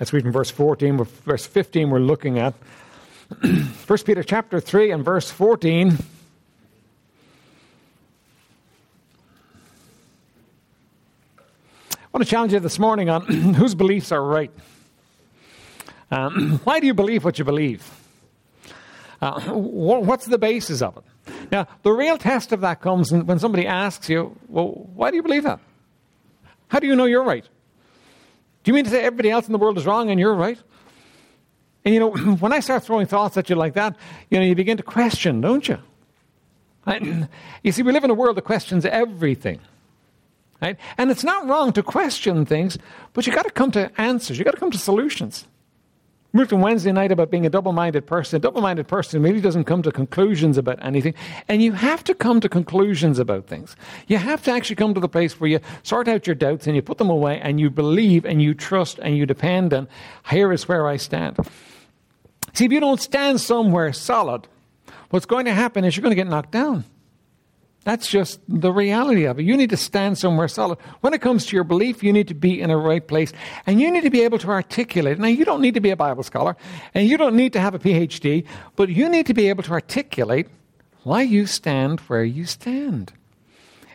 Let's read from verse 14. Verse 15 we're looking at. 1 Peter chapter 3 and verse 14. I want to challenge you this morning on whose beliefs are right. Um, why do you believe what you believe? Uh, what's the basis of it? Now, the real test of that comes when somebody asks you, Well, why do you believe that? How do you know you're right? You mean to say everybody else in the world is wrong and you're right? And you know, when I start throwing thoughts at you like that, you know, you begin to question, don't you? Right? You see, we live in a world that questions everything. Right? And it's not wrong to question things, but you've got to come to answers. You've got to come to solutions. Talked on Wednesday night about being a double minded person. A double minded person really doesn't come to conclusions about anything. And you have to come to conclusions about things. You have to actually come to the place where you sort out your doubts and you put them away and you believe and you trust and you depend and here is where I stand. See, if you don't stand somewhere solid, what's going to happen is you're going to get knocked down. That's just the reality of it. You need to stand somewhere solid. When it comes to your belief, you need to be in a right place and you need to be able to articulate. Now, you don't need to be a Bible scholar and you don't need to have a PhD, but you need to be able to articulate why you stand where you stand.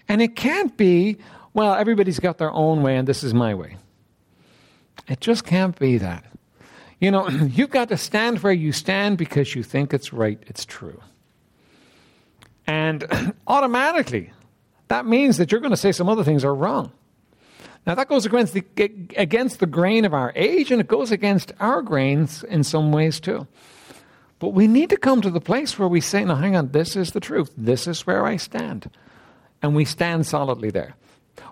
And it can't be, well, everybody's got their own way and this is my way. It just can't be that. You know, you've got to stand where you stand because you think it's right, it's true. And automatically, that means that you're going to say some other things are wrong. Now, that goes against the, against the grain of our age, and it goes against our grains in some ways too. But we need to come to the place where we say, now, hang on, this is the truth. This is where I stand. And we stand solidly there.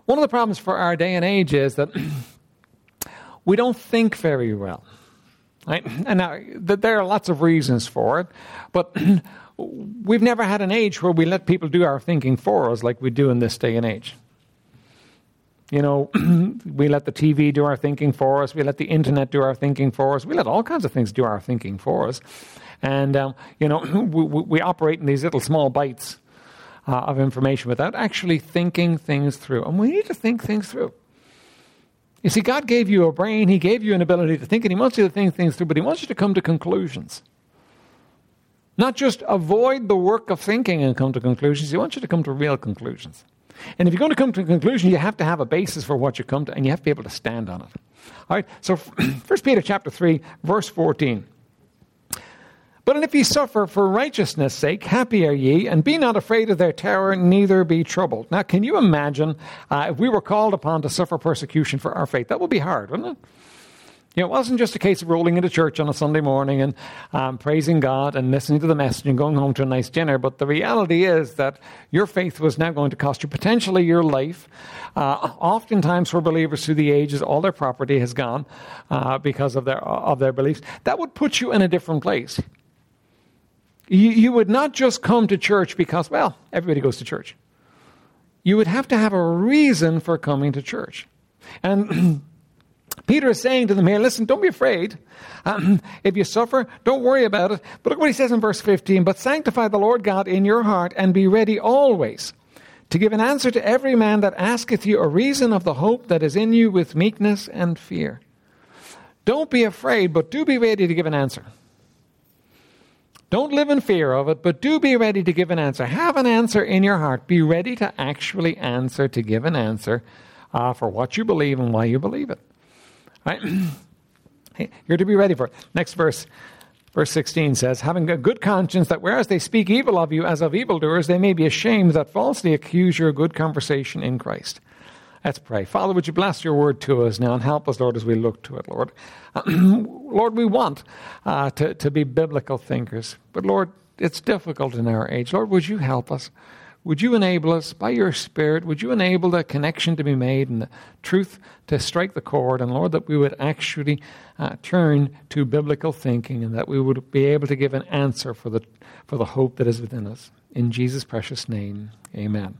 One of the problems for our day and age is that we don't think very well. Right? And now, there are lots of reasons for it, but we've never had an age where we let people do our thinking for us like we do in this day and age. You know, we let the TV do our thinking for us. We let the internet do our thinking for us. We let all kinds of things do our thinking for us. And, um, you know, we, we, operate in these little small bites uh, of information without actually thinking things through. And we need to think things through. You see, God gave you a brain, He gave you an ability to think, and He wants you to think things through, but He wants you to come to conclusions. Not just avoid the work of thinking and come to conclusions, He wants you to come to real conclusions. And if you're going to come to a conclusion, you have to have a basis for what you come to, and you have to be able to stand on it. All right, so 1 Peter chapter 3, verse 14. But if ye suffer for righteousness' sake, happy are ye, and be not afraid of their terror, neither be troubled. Now, can you imagine uh, if we were called upon to suffer persecution for our faith? That would be hard, wouldn't it? You know, it wasn't just a case of rolling into church on a Sunday morning and um, praising God and listening to the message and going home to a nice dinner. But the reality is that your faith was now going to cost you potentially your life. Uh, oftentimes, for believers through the ages, all their property has gone uh, because of their of their beliefs. That would put you in a different place. You, you would not just come to church because, well, everybody goes to church. You would have to have a reason for coming to church, and. Peter is saying to them here, listen, don't be afraid. Um, if you suffer, don't worry about it. But look what he says in verse 15. But sanctify the Lord God in your heart and be ready always to give an answer to every man that asketh you a reason of the hope that is in you with meekness and fear. Don't be afraid, but do be ready to give an answer. Don't live in fear of it, but do be ready to give an answer. Have an answer in your heart. Be ready to actually answer, to give an answer uh, for what you believe and why you believe it. Right? You're to be ready for it. Next verse, verse 16 says, Having a good conscience, that whereas they speak evil of you as of evildoers, they may be ashamed that falsely accuse your good conversation in Christ. Let's pray. Father, would you bless your word to us now and help us, Lord, as we look to it, Lord. Lord, we want uh, to, to be biblical thinkers, but Lord, it's difficult in our age. Lord, would you help us? Would you enable us, by your Spirit, would you enable the connection to be made and the truth to strike the chord? And Lord, that we would actually uh, turn to biblical thinking and that we would be able to give an answer for the, for the hope that is within us. In Jesus' precious name, amen.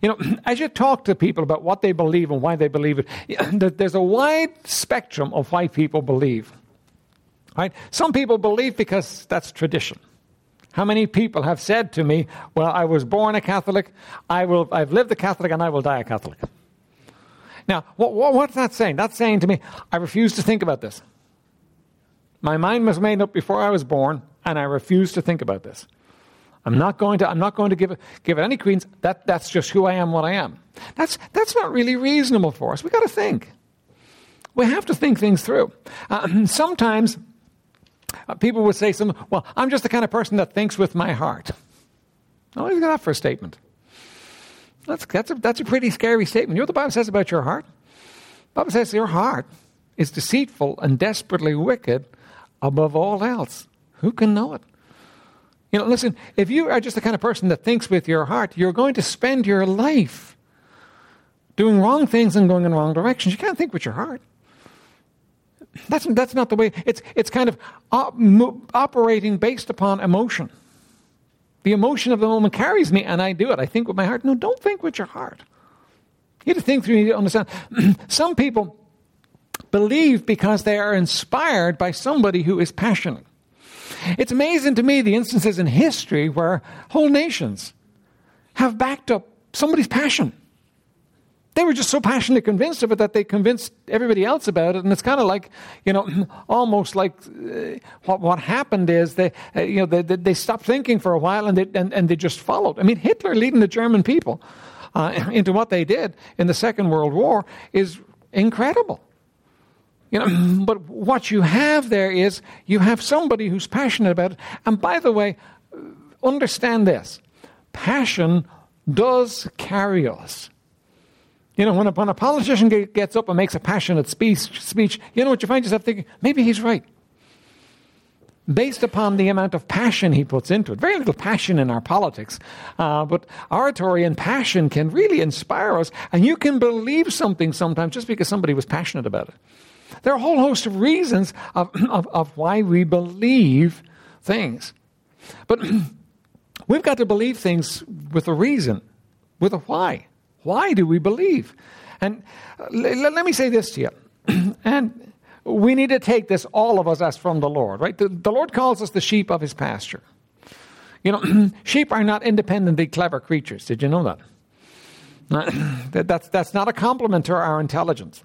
You know, as you talk to people about what they believe and why they believe it, there's a wide spectrum of why people believe. Right? Some people believe because that's tradition. How many people have said to me, Well, I was born a Catholic, I will, I've lived a Catholic, and I will die a Catholic? Now, what, what, what's that saying? That's saying to me, I refuse to think about this. My mind was made up before I was born, and I refuse to think about this. I'm not going to, I'm not going to give, it, give it any credence. That, that's just who I am, what I am. That's, that's not really reasonable for us. We've got to think. We have to think things through. Uh, sometimes Uh, people would say something, well, I'm just the kind of person that thinks with my heart. Oh, he's got for a statement. That's, that's, a, that's a pretty scary statement. You know what the Bible says about your heart? The Bible says your heart is deceitful and desperately wicked above all else. Who can know it? You know, listen, if you are just the kind of person that thinks with your heart, you're going to spend your life doing wrong things and going in wrong directions. You can't think with your heart. That's, that's not the way. It's, it's kind of op, operating based upon emotion. The emotion of the moment carries me, and I do it. I think with my heart. No, don't think with your heart. You have to think through, you need to understand. Some people believe because they are inspired by somebody who is passionate. It's amazing to me the instances in history where whole nations have backed up somebody's passion. They were just so passionately convinced of it that they convinced everybody else about it. And it's kind of like, you know, almost like uh, what, what happened is they, uh, you know, they, they, they, stopped thinking for a while and they, and, and they just followed. I mean, Hitler leading the German people uh, into what they did in the Second World War is incredible. You know, but what you have there is you have somebody who's passionate about it. And by the way, understand this passion does carry us. You know, when a, when a politician gets up and makes a passionate speech, speech, you know what you find yourself thinking? Maybe he's right. Based upon the amount of passion he puts into it. Very little passion in our politics, uh, but oratory and passion can really inspire us, and you can believe something sometimes just because somebody was passionate about it. There are a whole host of reasons of, of, of why we believe things. But we've got to believe things with a reason, with a why. Why do we believe? And uh, let me say this to you. and we need to take this, all of us, as from the Lord, right? The, the Lord calls us the sheep of his pasture. You know, sheep are not independently clever creatures. Did you know that? that's, that's not a compliment to our intelligence.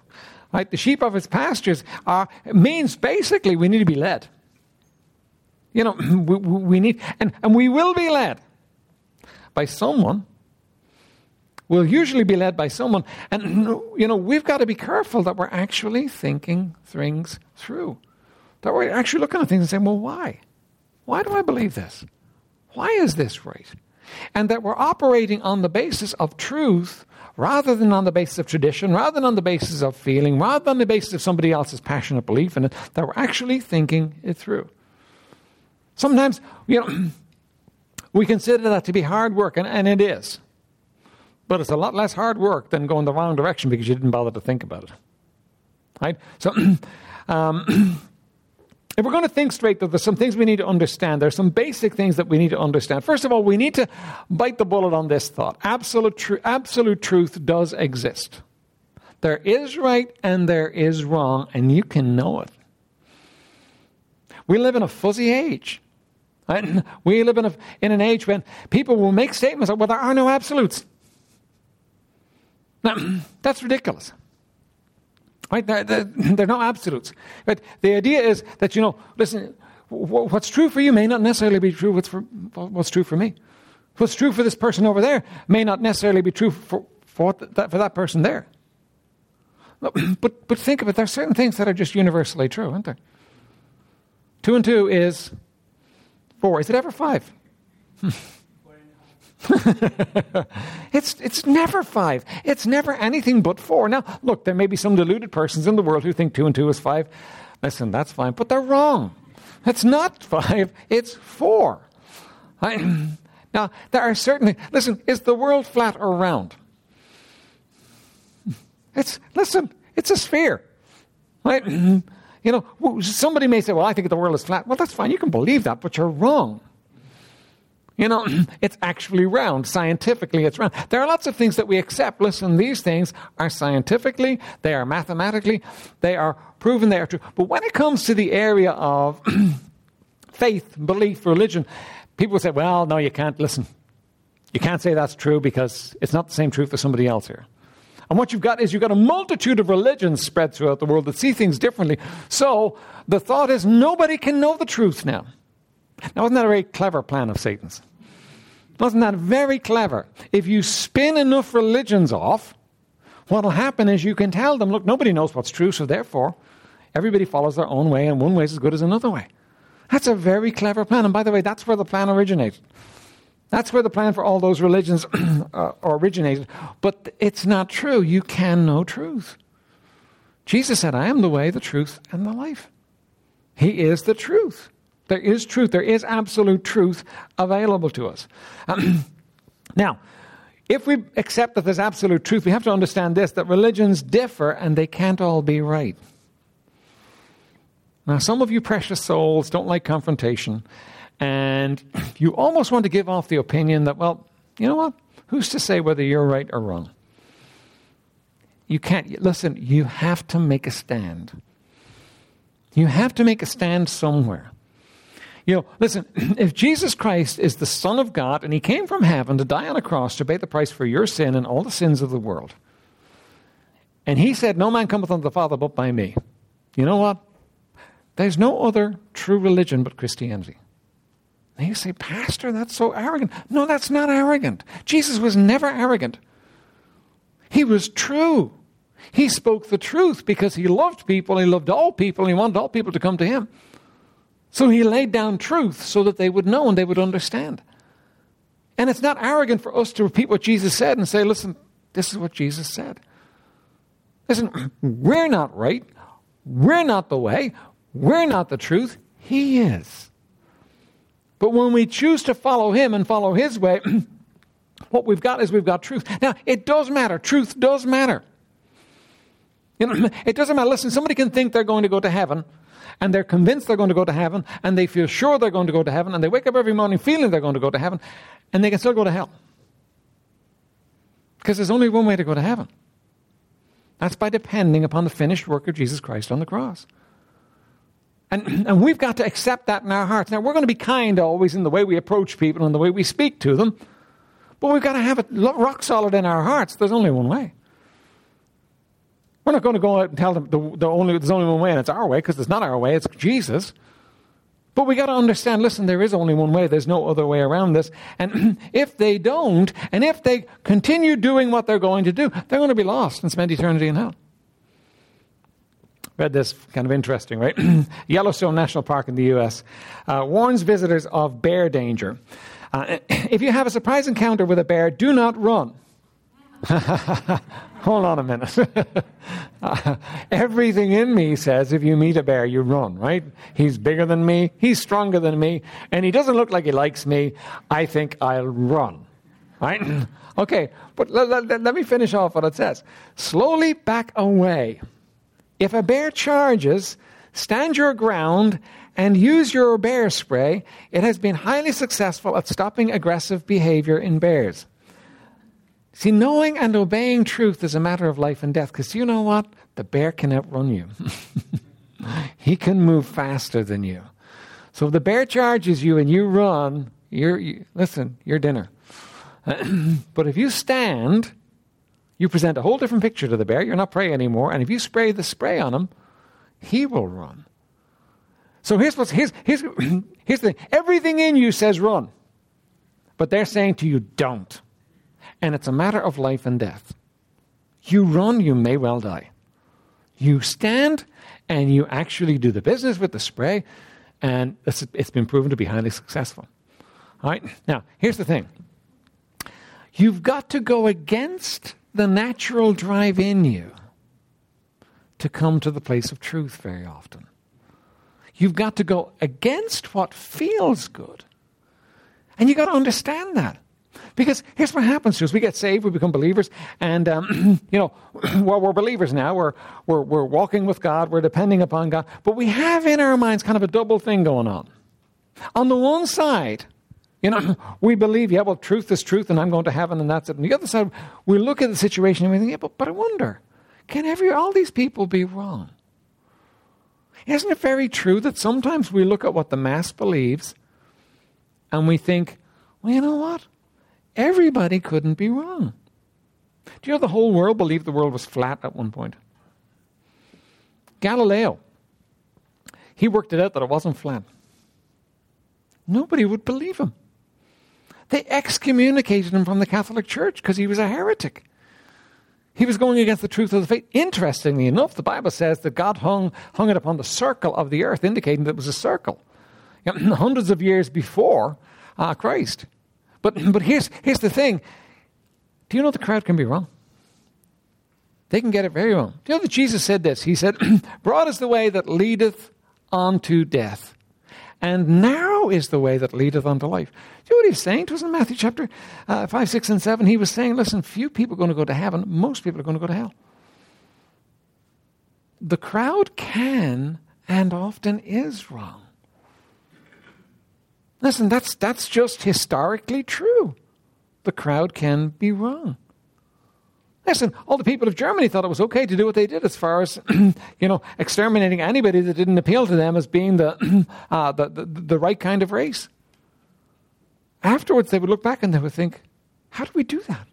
Right? The sheep of his pastures are, means basically we need to be led. You know, we, we need, and, and we will be led by someone will usually be led by someone. And, you know, we've got to be careful that we're actually thinking things through. That we're actually looking at things and saying, well, why? Why do I believe this? Why is this right? And that we're operating on the basis of truth rather than on the basis of tradition, rather than on the basis of feeling, rather than the basis of somebody else's passionate belief in it, that we're actually thinking it through. Sometimes, you know, we consider that to be hard work, and, and it is. But it's a lot less hard work than going the wrong direction because you didn't bother to think about it. Right? So, um, if we're going to think straight, there's some things we need to understand. There's some basic things that we need to understand. First of all, we need to bite the bullet on this thought. Absolute, tr- absolute truth does exist. There is right and there is wrong, and you can know it. We live in a fuzzy age. Right? We live in, a, in an age when people will make statements that, well, there are no absolutes. Now, that's ridiculous. Right? There, are no absolutes. But the idea is that, you know, listen, what's true for you may not necessarily be true what's, for, what's true for me. What's true for this person over there may not necessarily be true for, for, that, for that person there. But, but think of it, there are certain things that are just universally true, aren't there? Two and two is four. Is it ever five? it's, it's never five. It's never anything but four. Now, look, there may be some deluded persons in the world who think two and two is five. Listen, that's fine, but they're wrong. It's not five, it's four. I, now, there are certainly, listen, is the world flat or round? It's, listen, it's a sphere. Right? You know, somebody may say, well, I think the world is flat. Well, that's fine. You can believe that, but you're wrong. You know, it's actually round. Scientifically, it's round. There are lots of things that we accept. Listen, these things are scientifically, they are mathematically, they are proven they are true. But when it comes to the area of faith, belief, religion, people say, well, no, you can't listen. You can't say that's true because it's not the same truth for somebody else here. And what you've got is you've got a multitude of religions spread throughout the world that see things differently. So the thought is nobody can know the truth now. Now, wasn't that a very clever plan of Satan's? Wasn't that very clever? If you spin enough religions off, what'll happen is you can tell them, look, nobody knows what's true, so therefore, everybody follows their own way, and one way is as good as another way. That's a very clever plan. And by the way, that's where the plan originated. That's where the plan for all those religions uh, originated. But it's not true. You can know truth. Jesus said, I am the way, the truth, and the life. He is the truth. There is truth. There is absolute truth available to us. Now, if we accept that there's absolute truth, we have to understand this that religions differ and they can't all be right. Now, some of you precious souls don't like confrontation, and you almost want to give off the opinion that, well, you know what? Who's to say whether you're right or wrong? You can't, listen, you have to make a stand. You have to make a stand somewhere. You know, listen, if Jesus Christ is the Son of God and He came from heaven to die on a cross to pay the price for your sin and all the sins of the world, and He said, No man cometh unto the Father but by me, you know what? There's no other true religion but Christianity. And you say, Pastor, that's so arrogant. No, that's not arrogant. Jesus was never arrogant. He was true. He spoke the truth because he loved people, he loved all people, and he wanted all people to come to him. So he laid down truth so that they would know and they would understand. And it's not arrogant for us to repeat what Jesus said and say, listen, this is what Jesus said. Listen, we're not right. We're not the way. We're not the truth. He is. But when we choose to follow Him and follow His way, what we've got is we've got truth. Now, it does matter. Truth does matter. You know, it doesn't matter. Listen, somebody can think they're going to go to heaven and they're convinced they're going to go to heaven, and they feel sure they're going to go to heaven, and they wake up every morning feeling they're going to go to heaven, and they can still go to hell. Because there's only one way to go to heaven. That's by depending upon the finished work of Jesus Christ on the cross. And, and we've got to accept that in our hearts. Now, we're going to be kind always in the way we approach people and the way we speak to them, but we've got to have it rock solid in our hearts. There's only one way. We're not going to go out and tell them the, the only, there's only one way and it's our way because it's not our way, it's Jesus. But we got to understand listen, there is only one way, there's no other way around this. And if they don't, and if they continue doing what they're going to do, they're going to be lost and spend eternity in hell. Read this, kind of interesting, right? Yellowstone National Park in the U.S. Uh, warns visitors of bear danger. Uh, if you have a surprise encounter with a bear, do not run. Hold on a minute. everything in me says if you meet a bear, you run, right? He's bigger than me, he's stronger than me, and he doesn't look like he likes me. I think I'll run, right? okay, but let, let, let me finish off what it says. Slowly back away. If a bear charges, stand your ground and use your bear spray. It has been highly successful at stopping aggressive behavior in bears. See, knowing and obeying truth is a matter of life and death because you know what? The bear can outrun you, he can move faster than you. So if the bear charges you and you run, you're, you, listen, you're dinner. but if you stand, you present a whole different picture to the bear. You're not prey anymore. And if you spray the spray on him, he will run. So here's what's here's here's here's the thing. Everything in you says run. But they're saying to you, don't and it's a matter of life and death. You run, you may well die. You stand, and you actually do the business with the spray, and it's, it's been proven to be highly successful. All right? Now, here's the thing you've got to go against the natural drive in you to come to the place of truth very often. You've got to go against what feels good. And you've got to understand that. Because here's what happens to us. We get saved, we become believers, and, um, you know, well, we're believers now. We're, we're, we're walking with God, we're depending upon God. But we have in our minds kind of a double thing going on. On the one side, you know, we believe, yeah, well, truth is truth, and I'm going to heaven, and that's it. On the other side, we look at the situation and we think, yeah, but, but I wonder, can every, all these people be wrong? Isn't it very true that sometimes we look at what the mass believes and we think, well, you know what? Everybody couldn't be wrong. Do you know the whole world believed the world was flat at one point? Galileo, he worked it out that it wasn't flat. Nobody would believe him. They excommunicated him from the Catholic Church because he was a heretic. He was going against the truth of the faith. Interestingly enough, the Bible says that God hung, hung it upon the circle of the earth, indicating that it was a circle. Hundreds of years before uh, Christ. But, but here's, here's the thing do you know the crowd can be wrong? They can get it very wrong. Do you know that Jesus said this? He said, Broad is the way that leadeth unto death, and narrow is the way that leadeth unto life. Do you know what he's saying to us in Matthew chapter uh, 5, 6, and 7? He was saying, Listen, few people are going to go to heaven, most people are going to go to hell. The crowd can and often is wrong. Listen, that's, that's just historically true. The crowd can be wrong. Listen, all the people of Germany thought it was okay to do what they did as far as, you know, exterminating anybody that didn't appeal to them as being the, uh, the, the, the right kind of race. Afterwards, they would look back and they would think, how do we do that?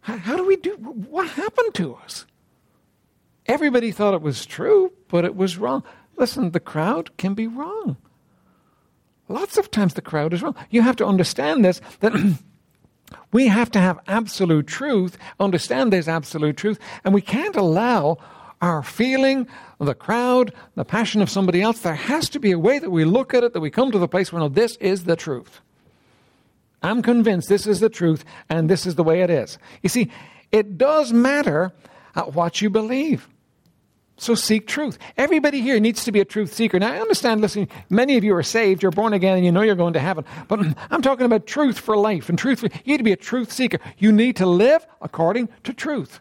How, how do we do, what happened to us? Everybody thought it was true, but it was wrong. Listen, the crowd can be wrong. Lots of times the crowd is wrong. You have to understand this that we have to have absolute truth, understand there's absolute truth, and we can't allow our feeling, the crowd, the passion of somebody else. There has to be a way that we look at it, that we come to the place where, no, this is the truth. I'm convinced this is the truth, and this is the way it is. You see, it does matter what you believe. So seek truth. Everybody here needs to be a truth seeker. Now, I understand, listen, many of you are saved, you're born again, and you know you're going to heaven. But I'm talking about truth for life and truth. For, you need to be a truth seeker. You need to live according to truth.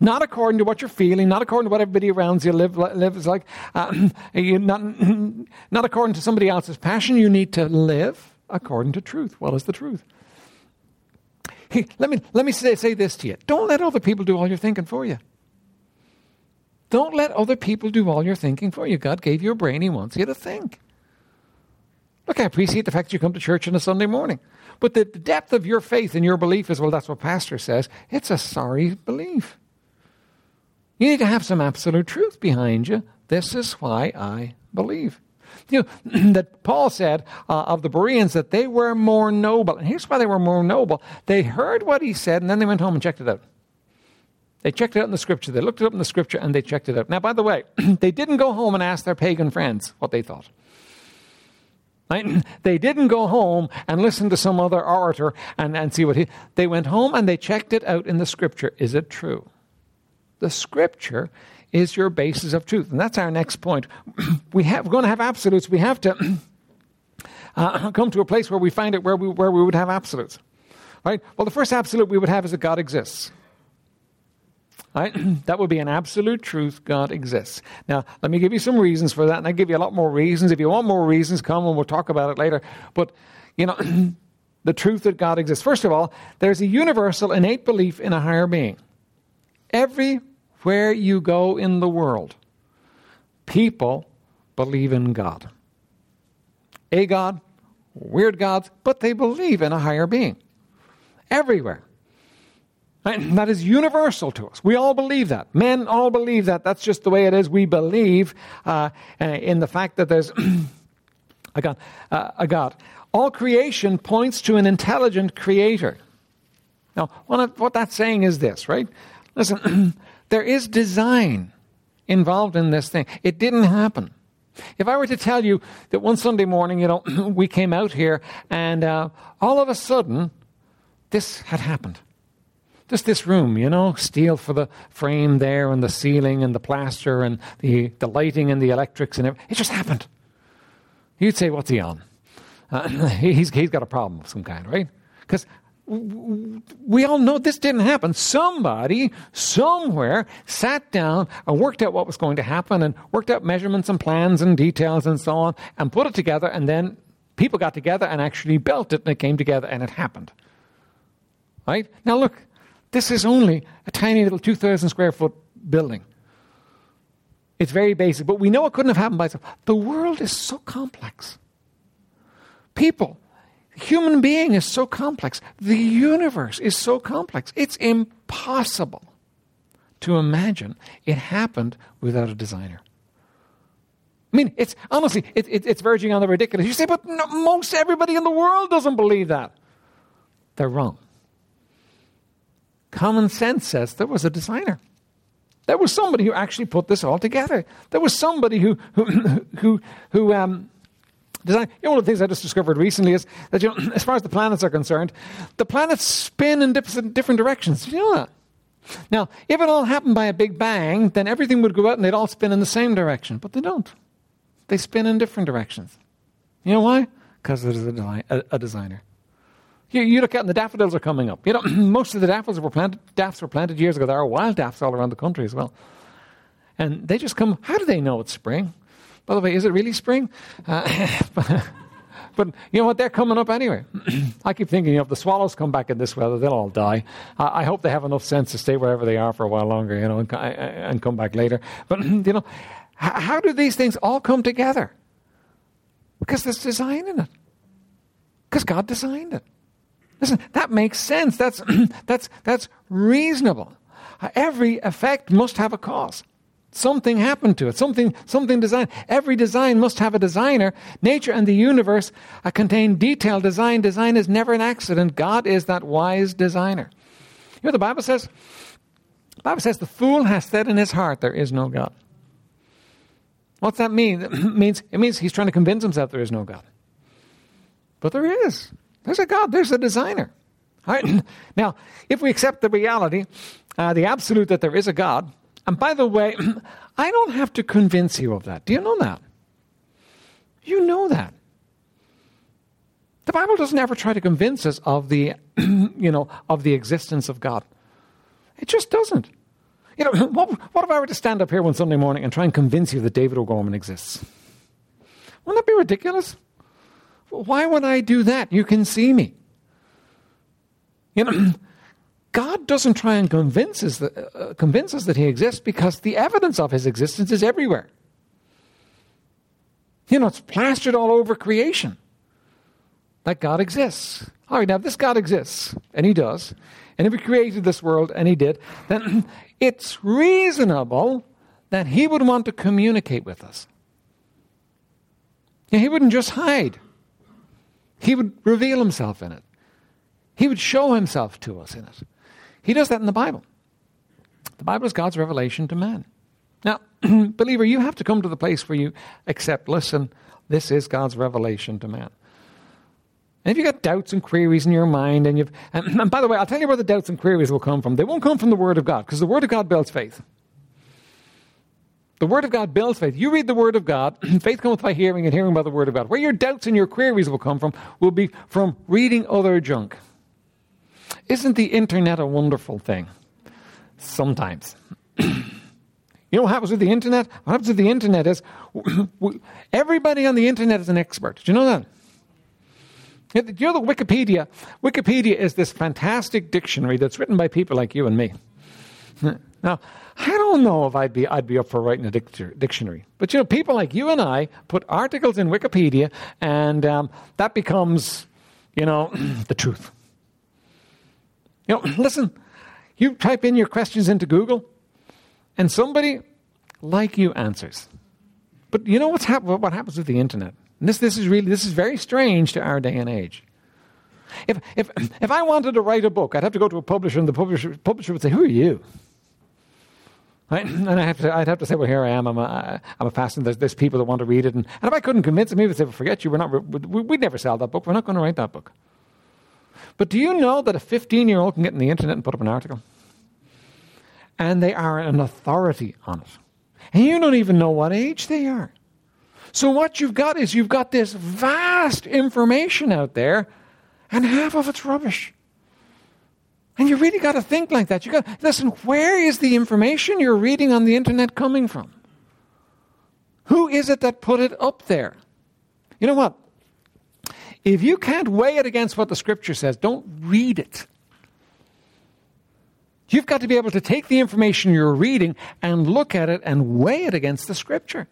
Not according to what you're feeling, not according to what everybody around you live, lives like, uh, not, not according to somebody else's passion. You need to live according to truth. What is the truth? Hey, let me, let me say, say this to you. Don't let other people do all your thinking for you. Don't let other people do all your thinking for you. God gave you a brain, He wants you to think. Look, I appreciate the fact that you come to church on a Sunday morning. But the depth of your faith and your belief is, well, that's what Pastor says. It's a sorry belief. You need to have some absolute truth behind you. This is why I believe. You know, that Paul said uh, of the Bereans that they were more noble. And here's why they were more noble. They heard what he said and then they went home and checked it out. They checked it out in the scripture. They looked it up in the scripture and they checked it out. Now, by the way, they didn't go home and ask their pagan friends what they thought. Right? They didn't go home and listen to some other orator and, and see what he. They went home and they checked it out in the scripture. Is it true? The scripture is your basis of truth. And that's our next point. we have, we're going to have absolutes. We have to uh, come to a place where we find it where we, where we would have absolutes. Right? Well, the first absolute we would have is that God exists. Right? that would be an absolute truth. God exists. Now, let me give you some reasons for that, and I'll give you a lot more reasons. If you want more reasons, come and we'll talk about it later. But, you know, the truth that God exists. First of all, there's a universal innate belief in a higher being. Everywhere you go in the world, people believe in God. A God, weird gods, but they believe in a higher being. Everywhere. That is universal to us. We all believe that. Men all believe that. That's just the way it is. We believe uh, in the fact that there's a God. Uh, a God. All creation points to an intelligent creator. Now, what that's saying is this, right? Listen, there is design involved in this thing. It didn't happen. If I were to tell you that one Sunday morning, you know, we came out here and uh, all of a sudden this had happened just this room, you know, steel for the frame there and the ceiling and the plaster and the, the lighting and the electrics and everything. It just happened. You'd say, what's he on? Uh, he's, he's got a problem of some kind, right? Because we all know this didn't happen. Somebody, somewhere, sat down and worked out what was going to happen and worked out measurements and plans and details and so on and put it together and then people got together and actually built it and it came together and it happened. Right? Now look, this is only a tiny little 2,000 square foot building. It's very basic, but we know it couldn't have happened by itself. The world is so complex. People, human being is so complex. The universe is so complex. It's impossible to imagine it happened without a designer. I mean, it's honestly, it, it, it's verging on the ridiculous. You say, but no, most everybody in the world doesn't believe that. They're wrong. Common sense says there was a designer. There was somebody who actually put this all together. There was somebody who, who, who, who um, designed. You know, one of the things I just discovered recently is that, you know, as far as the planets are concerned, the planets spin in different, directions. Did you know that? Now, if it all happened by a big bang, then everything would go out and they'd all spin in the same direction. But they don't. They spin in different directions. You know why? Because there's a, a, a designer. You, you, look out and the daffodils are coming up. You know, most of the daffodils were planted, daffs were planted years ago. There are wild daffs all around the country as well. And they just come, how do they know it's spring? By the way, is it really spring? Uh, but, you know what? They're coming up anyway. I keep thinking, you know, if the swallows come back in this weather, they'll all die. I, I hope they have enough sense to stay wherever they are for a while longer, you know, and, and come back later. But, you know, how do these things all come together? Because there's design in it. Because God designed it. Listen, that makes sense. That's, that's, that's reasonable. Every effect must have a cause. Something happened to it. Something, something designed. Every design must have a designer. Nature and the universe uh, contain detailed design. Design is never an accident. God is that wise designer. You know the Bible says? The Bible says the fool has said in his heart, there is no God. What's that mean? It means, it means he's trying to convince himself there is no God. But there is. There's a God, there's a designer. All right? Now, if we accept the reality, uh, the absolute that there is a God, and by the way, I don't have to convince you of that. Do you know that? You know that. The Bible doesn't ever try to convince us of the, you know, of the existence of God. It just doesn't. You know, what, what if I were to stand up here one Sunday morning and try and convince you that David O'Gorman exists? Wouldn't that be ridiculous? Why would I do that? You can see me. You know, God doesn't try and convince us, that, uh, convince us that He exists because the evidence of His existence is everywhere. You know, it's plastered all over creation that God exists. All right, now, if this God exists, and He does, and if He created this world, and He did, then it's reasonable that He would want to communicate with us. he wouldn't just hide. He would reveal himself in it. He would show himself to us in it. He does that in the Bible. The Bible is God's revelation to man. Now, believer, you have to come to the place where you accept, listen, this is God's revelation to man. And if you've got doubts and queries in your mind, and you've, and, and by the way, I'll tell you where the doubts and queries will come from. They won't come from the Word of God, because the Word of God builds faith. The Word of God builds faith. You read the Word of God, faith cometh by hearing, and hearing by the Word of God. Where your doubts and your queries will come from will be from reading other junk. Isn't the internet a wonderful thing? Sometimes. you know what happens with the internet? What happens with the internet is everybody on the internet is an expert. Do you know that? You know the Wikipedia? Wikipedia is this fantastic dictionary that's written by people like you and me. Now, I don't know if I'd be, I'd be up for writing a dictionary. But you know, people like you and I put articles in Wikipedia, and um, that becomes, you know, the truth. You know, listen, you type in your questions into Google, and somebody like you answers. But you know what's hap- what happens with the internet? And this, this is really this is very strange to our day and age. If, if, if I wanted to write a book, I'd have to go to a publisher, and the publisher, publisher would say, Who are you? Right? And I have to, I'd have to say, well, here I am. I'm a, I'm a pastor. There's, there's people that want to read it. And, and if I couldn't convince them, would say, well, forget you. We're not, we, we'd never sell that book. We're not going to write that book. But do you know that a 15 year old can get on the internet and put up an article? And they are an authority on it. And you don't even know what age they are. So what you've got is you've got this vast information out there, and half of it's rubbish. And you really got to think like that. You got listen, where is the information you're reading on the internet coming from? Who is it that put it up there? You know what? If you can't weigh it against what the scripture says, don't read it. You've got to be able to take the information you're reading and look at it and weigh it against the scripture.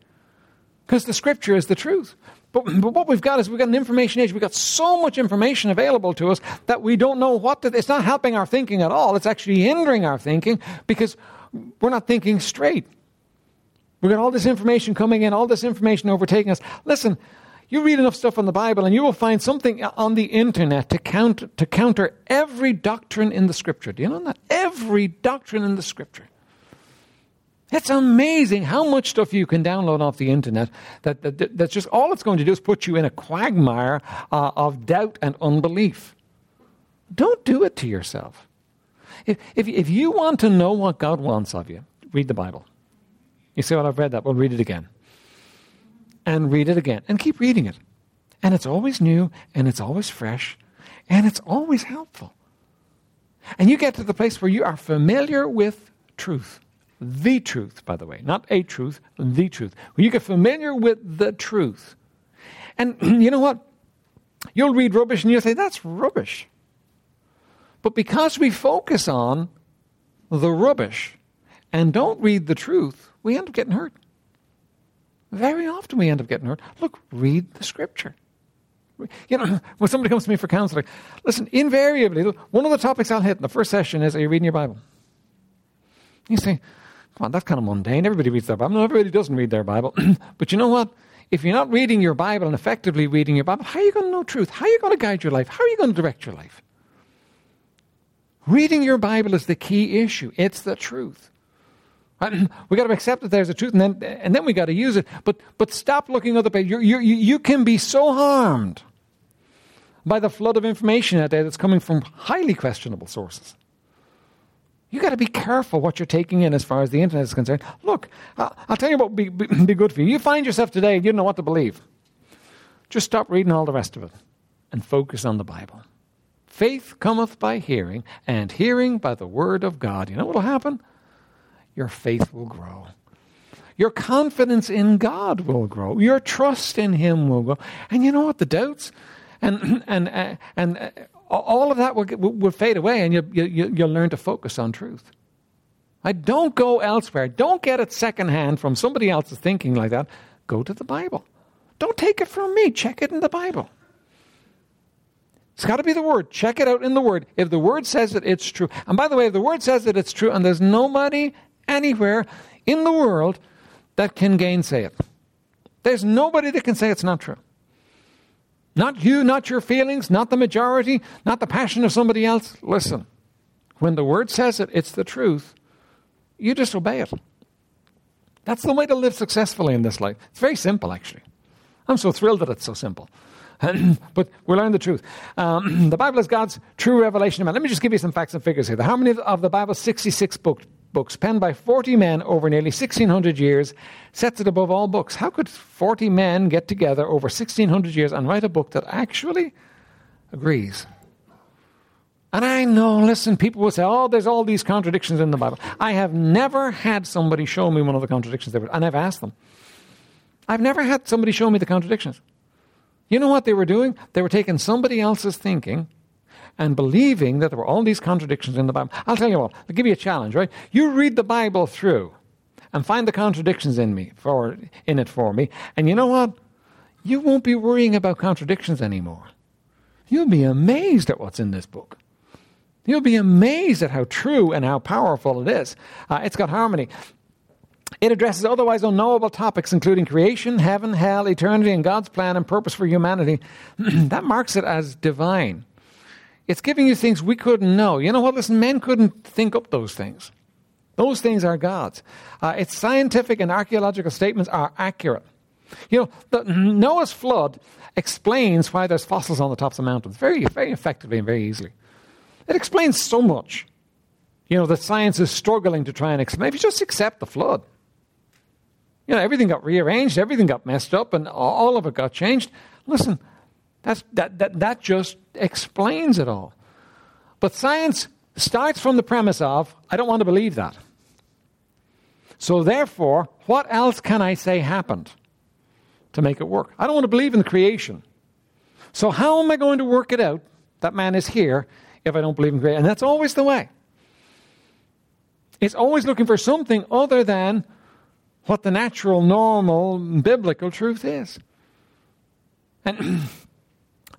Because the scripture is the truth. But, but, what we've got is we've got an information age. We've got so much information available to us that we don't know what to, it's not helping our thinking at all. It's actually hindering our thinking because we're not thinking straight. We've got all this information coming in, all this information overtaking us. Listen, you read enough stuff on the Bible and you will find something on the internet to, count, to counter every doctrine in the scripture. Do you know that? Every doctrine in the scripture. It's amazing how much stuff you can download off the internet that, that, that's just all it's going to do is put you in a quagmire uh, of doubt and unbelief. Don't do it to yourself. If, if, if you want to know what God wants of you, read the Bible. You say, Well, I've read that. Well, read it again. And read it again. And keep reading it. And it's always new, and it's always fresh, and it's always helpful. And you get to the place where you are familiar with truth the truth, by the way, not a truth, the truth. When you get familiar with the truth, and you know what? You'll read rubbish and you'll say, that's rubbish. But because we focus on the rubbish and don't read the truth, we end up getting hurt. Very often we end up getting hurt. Look, read the scripture. You know, when somebody comes to me for counseling, listen, invariably, one of the topics I'll hit in the first session is Are you reading your Bible? You say, That's kind of mundane. Everybody reads their Bible. No, everybody doesn't read their Bible. but you know what? If you're not reading your Bible and effectively reading your Bible, how are you going to know truth? How are you going to guide your life? How are you going to direct your life? Reading your Bible is the key issue. It's the truth. Uh, we got to accept that there's a truth, and then and then we got to use it. But but stop looking other places. You you you can be so harmed by the flood of information out there that's coming from highly questionable sources. You got to be careful what you're taking in as far as the internet is concerned. Look, I'll tell you what would be, be, good for you. You find yourself today, and you don't know what to believe. Just stop reading all the rest of it and focus on the Bible. Faith cometh by hearing, and hearing by the word of God. You know what will happen? Your faith will grow. Your confidence in God will grow. Your trust in Him will grow. And you know what? The doubts and, and, and, and all of that will, will fade away and you, you, you'll learn to focus on truth. I don't go elsewhere. Don't get it secondhand from somebody else's thinking like that. Go to the Bible. Don't take it from me. Check it in the Bible. It's got to be the Word. Check it out in the Word. If the Word says it, it's true. And by the way, if the Word says it, it's true, and there's nobody anywhere in the world that can gainsay it, there's nobody that can say it's not true. Not you, not your feelings, not the majority, not the passion of somebody else. Listen, when the word says it, it's the truth. You just obey it. That's the way to live successfully in this life. It's very simple, actually. I'm so thrilled that it's so simple. but we learn the truth. Um, the Bible is God's true revelation of man. Let me just give you some facts and figures here. The harmony of the Bible, 66 books books penned by 40 men over nearly 1600 years sets it above all books. How could 40 men get together over 1600 years and write a book that actually agrees? And I know, listen, people will say, oh, there's all these contradictions in the Bible. I have never had somebody show me one of the contradictions they were, and I've asked them. I've never had somebody show me the contradictions. You know what they were doing? They were taking somebody else's thinking and believing that there were all these contradictions in the Bible. I'll tell you what, I'll give you a challenge, right? You read the Bible through and find the contradictions in me for in it for me, and you know what? You won't be worrying about contradictions anymore. You'll be amazed at what's in this book. You'll be amazed at how true and how powerful it is. Uh, it's got harmony. It addresses otherwise unknowable topics, including creation, heaven, hell, eternity, and God's plan and purpose for humanity. that marks it as divine. It's giving you things we couldn't know. You know what? Listen, men couldn't think up those things. Those things are God's. Uh, its scientific and archaeological statements are accurate. You know, the, Noah's flood explains why there's fossils on the tops of mountains very, very effectively and very easily. It explains so much, you know, that science is struggling to try and explain. If you just accept the flood, you know, everything got rearranged, everything got messed up, and all of it got changed. Listen, that's, that, that, that just explains it all. But science starts from the premise of, I don't want to believe that. So, therefore, what else can I say happened to make it work? I don't want to believe in the creation. So, how am I going to work it out that man is here if I don't believe in creation? And that's always the way. It's always looking for something other than what the natural, normal, biblical truth is. And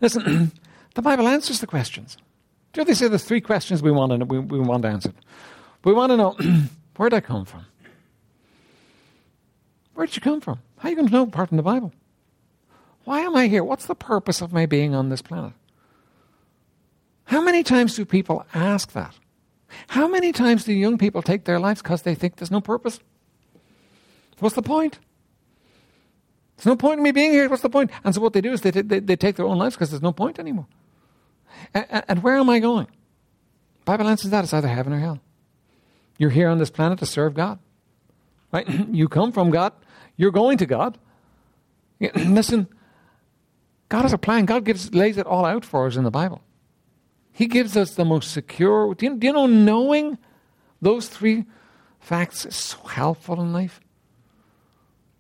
listen, the Bible answers the questions. Do you know they say there's three questions we want to, we, we want answered? We want to know where did I come from? Where did you come from? How are you going to know apart from the Bible? Why am I here? What's the purpose of my being on this planet? How many times do people ask that? How many times do young people take their lives because they think there's no purpose? What's the point? There's no point in me being here. What's the point? And so what they do is they, t- they, they take their own lives because there's no point anymore. And, and where am I going? Bible answers that it's either heaven or hell. You're here on this planet to serve God. Right? You come from God. You're going to God. Listen, God has a plan. God gives lays it all out for us in the Bible. He gives us the most secure. Do you, do you know knowing those three facts is so helpful in life?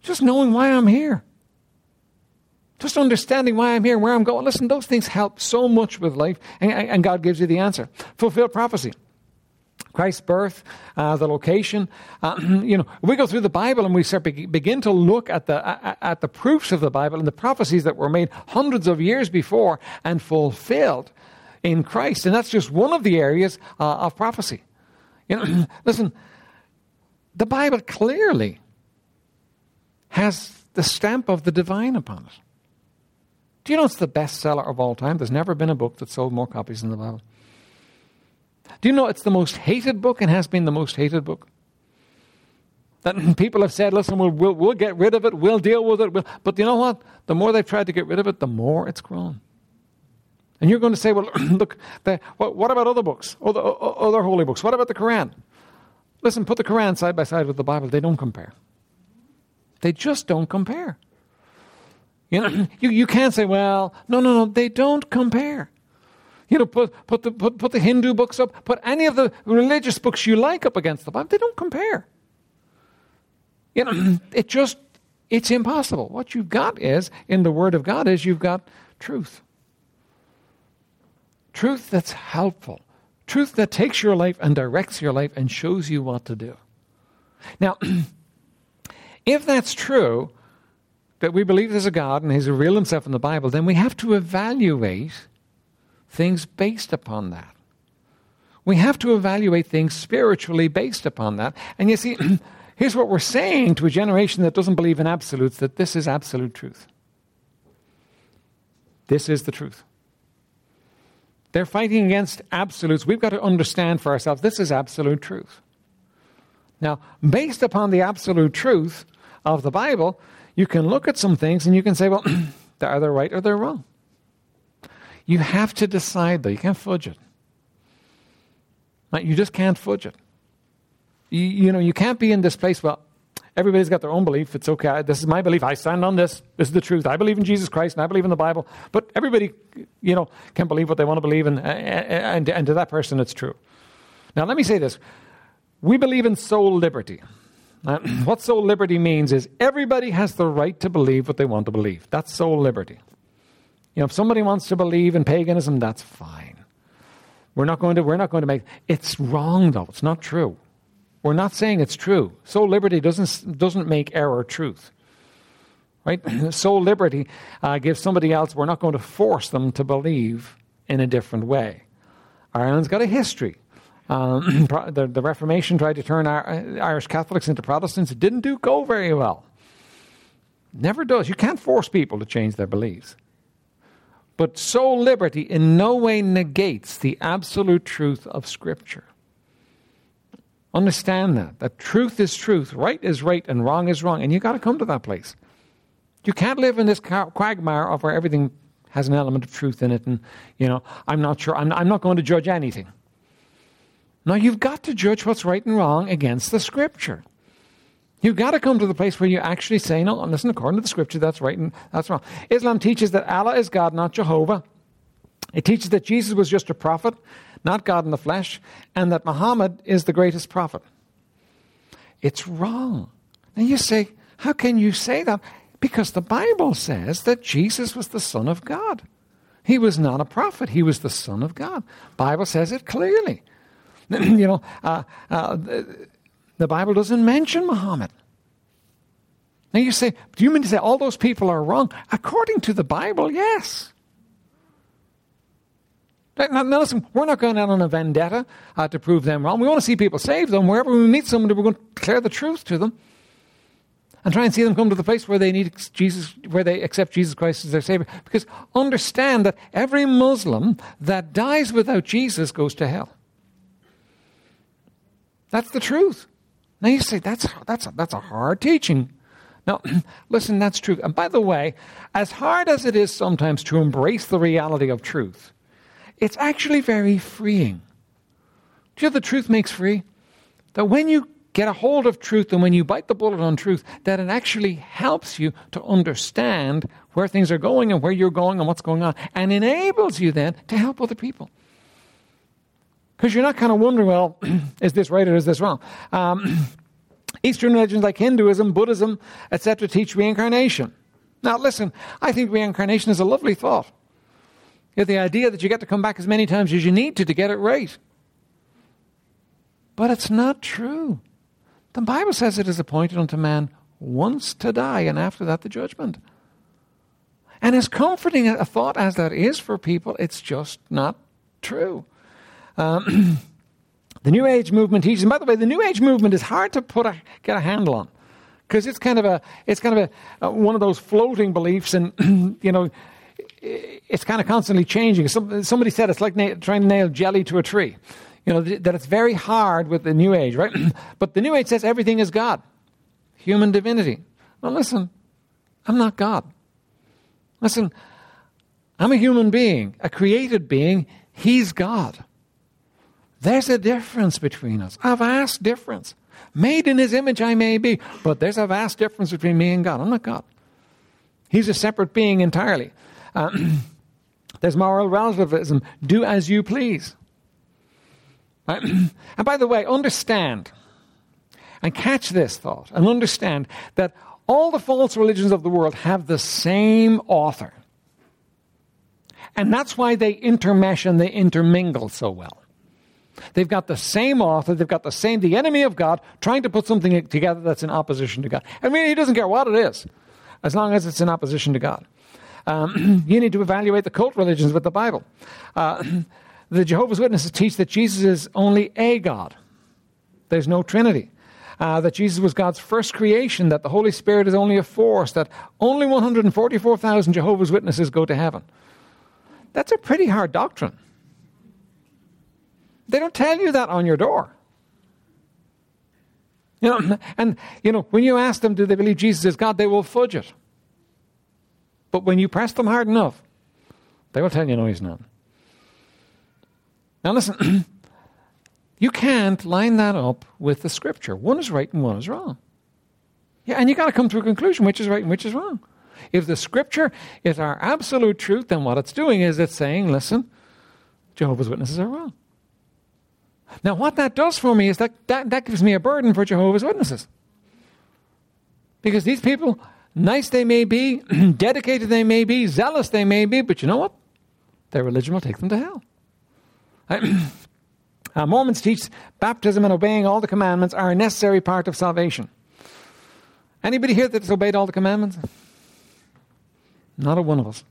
Just knowing why I'm here. Just understanding why I'm here where I'm going. Listen, those things help so much with life, and, and God gives you the answer. Fulfill prophecy. Christ's birth, uh, the location. Uh, you know, we go through the Bible and we start be- begin to look at the at the proofs of the Bible and the prophecies that were made hundreds of years before and fulfilled in Christ, and that's just one of the areas uh, of prophecy. You know, listen, the Bible clearly has the stamp of the divine upon it. Do you know it's the bestseller of all time? There's never been a book that sold more copies than the Bible. Do you know it's the most hated book and has been the most hated book? That people have said, listen, we'll, we'll, we'll get rid of it, we'll deal with it. We'll, but you know what? The more they've tried to get rid of it, the more it's grown. And you're going to say, well, look, the, what, what, about other books, other, other holy books? What about the Quran? Listen, put the Quran side by side with the Bible. They don't compare. They just don't compare. You know, you, you can't say, well, no, no, no, they don't compare. You know, put, put, the, put, put the Hindu books up, put any of the religious books you like up against the Bible. They don't compare. You know, it just, it's impossible. What you've got is, in the Word of God, is you've got truth. Truth that's helpful. Truth that takes your life and directs your life and shows you what to do. Now, if that's true, that we believe there's a God and He's revealed Himself in the Bible, then we have to evaluate things based upon that. We have to evaluate things spiritually based upon that. And you see, here's what we're saying to a generation that doesn't believe in absolutes that this is absolute truth. This is the truth. They're fighting against absolutes. We've got to understand for ourselves this is absolute truth. Now, based upon the absolute truth, of the Bible, you can look at some things and you can say, well, they're they right or they're wrong? You have to decide, though. You can't fudge it. You just can't fudge it. You, you know, you can't be in this place, well, everybody's got their own belief. It's okay. This is my belief. I stand on this. This is the truth. I believe in Jesus Christ and I believe in the Bible. But everybody, you know, can believe what they want to believe, and, and, and to that person, it's true. Now, let me say this. We believe in soul liberty. Uh, what soul liberty means is everybody has the right to believe what they want to believe. That's soul liberty. You know, if somebody wants to believe in paganism, that's fine. We're not going to, we're not going to make it's wrong though. It's not true. We're not saying it's true. Soul liberty doesn't doesn't make error truth. Right? Soul liberty uh, gives somebody else, we're not going to force them to believe in a different way. Ireland's got a history um, the, the, Reformation tried to turn Irish Catholics into Protestants. It didn't do go very well. Never does. You can't force people to change their beliefs. But soul liberty in no way negates the absolute truth of Scripture. Understand that. That truth is truth, right is right, and wrong is wrong. And you've got to come to that place. You can't live in this quagmire of where everything has an element of truth in it. And, you know, I'm not sure. I'm, I'm not going to judge anything. Now, you've got to judge what's right and wrong against the Scripture. You've got to come to the place where you actually say, no, listen, according to the Scripture, that's right and that's wrong. Islam teaches that Allah is God, not Jehovah. It teaches that Jesus was just a prophet, not God in the flesh, and that Muhammad is the greatest prophet. It's wrong. And you say, how can you say that? Because the Bible says that Jesus was the Son of God. He was not a prophet, he was the Son of God. Bible says it clearly. you know, uh, uh, the, Bible doesn't mention Muhammad. Now you say, do you mean to say all those people are wrong? According to the Bible, yes. Now, listen, we're not going out on a vendetta uh, to prove them wrong. We want to see people saved, them. Wherever we meet somebody, we're going to declare the truth to them and try and see them come to the place where they need Jesus, where they accept Jesus Christ as their Savior. Because understand that every Muslim that dies without Jesus goes to hell. That's the truth. Now you say that's that's that's a hard teaching. Now, listen, that's true. And by the way, as hard as it is sometimes to embrace the reality of truth, it's actually very freeing. Do you know the truth makes free? That when you get a hold of truth and when you bite the bullet on truth, that it actually helps you to understand where things are going and where you're going and what's going on, and enables you then to help other people. Because you're not kind of wondering, well, is this right or is this wrong? Um, Eastern religions like Hinduism, Buddhism, etc., teach reincarnation. Now, listen, I think reincarnation is a lovely thought. Have the idea that you get to come back as many times as you need to to get it right. But it's not true. The Bible says it is appointed unto man once to die, and after that, the judgment. And as comforting a thought as that is for people, it's just not true. Um, the New Age movement teaches, and by the way, the New Age movement is hard to put a, get a handle on because it's kind of a it's kind of a, one of those floating beliefs, and you know it's kind of constantly changing. Some, somebody said it's like na- trying to nail jelly to a tree. You know, th- that it's very hard with the New Age, right? but the New Age says everything is God, human divinity. Well, listen, I'm not God. Listen, I'm a human being, a created being. He's God. There's a difference between us, a vast difference. Made in His image I may be, but there's a vast difference between me and God. I'm not God. He's a separate being entirely. Um, there's moral relativism. Do as you please. Right? and by the way, understand and catch this thought and understand that all the false religions of the world have the same author. And that's why they intermesh and they intermingle so well. They've got the same author, they've got the same, the enemy of God, trying to put something together that's in opposition to God. I mean, he doesn't care what it is, as long as it's in opposition to God. Um, you need to evaluate the cult religions with the Bible. Uh, the Jehovah's Witnesses teach that Jesus is only a God, there's no Trinity. Uh, that Jesus was God's first creation, that the Holy Spirit is only a force, that only 144,000 Jehovah's Witnesses go to heaven. That's a pretty hard doctrine. They don't tell you that on your door. You know, and you know, when you ask them, do they believe Jesus is God, they will fudge it. But when you press them hard enough, they will tell you, no, he's not. Now, listen, you can't line that up with the scripture. One is right and one is wrong. Yeah, and you got to come to a conclusion which is right and which is wrong. If the scripture is our absolute truth, then what it's doing is it's saying, listen, Jehovah's Witnesses are wrong. Now, what that does for me is that, that, that gives me a burden for Jehovah's Witnesses. Because these people Nice they may be, dedicated they may be, zealous they may be, but you know what? Their religion will take them to hell. Mormons teach baptism and obeying all the commandments are a necessary part of salvation. Anybody here that's obeyed all the commandments? Not a one of us.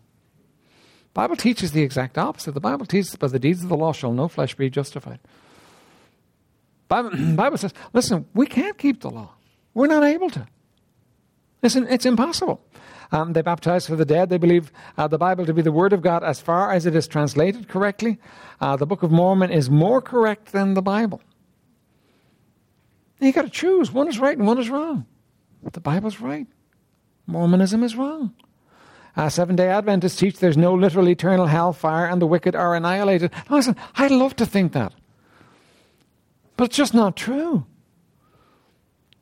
Bible teaches the exact opposite. The Bible teaches, by the deeds of the law shall no flesh be justified. Bible, says, listen, we can't keep the law. We're not able to. Listen, it's impossible. Um, they baptize for the dead. They believe uh, the Bible to be the Word of God as far as it is translated correctly. Uh, the Book of Mormon is more correct than the Bible. You've got to choose. One is right and one is wrong. The Bible's right. Mormonism is wrong. Uh, Seven day Adventists teach there's no literal eternal hellfire and the wicked are annihilated. listen, I'd love to think that. But it's just not true.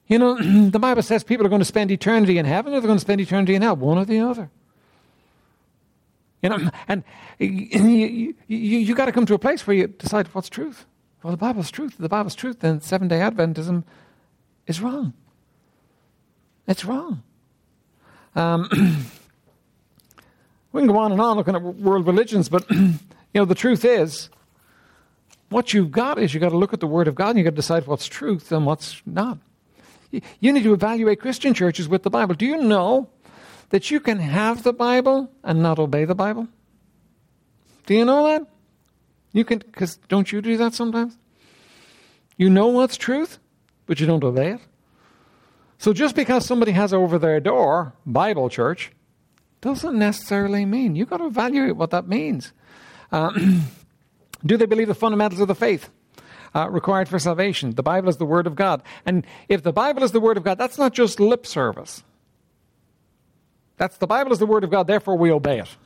You know, the Bible says people are going to spend eternity in heaven or they're going to spend eternity in hell, one or the other. You know, and you, you, you, got to come to a place where you decide what's truth. Well, the Bible's truth. The Bible's truth, then seven day Adventism is wrong. It's wrong. Um, we can go on and on looking at world religions, but you know the truth is, what you've got is you've got to look at the Word of God and you've got to decide what's truth and what's not. You need to evaluate Christian churches with the Bible. Do you know that you can have the Bible and not obey the Bible? Do you know that? You can, because don't you do that sometimes? You know what's truth, but you don't obey it. So just because somebody has over their door Bible church doesn't necessarily mean you've got to evaluate what that means. Um, do they believe the fundamentals of the faith? Uh, required for salvation. The Bible is the Word of God. And if the Bible is the Word of God, that's not just lip service. That's the Bible is the Word of God, therefore we obey it.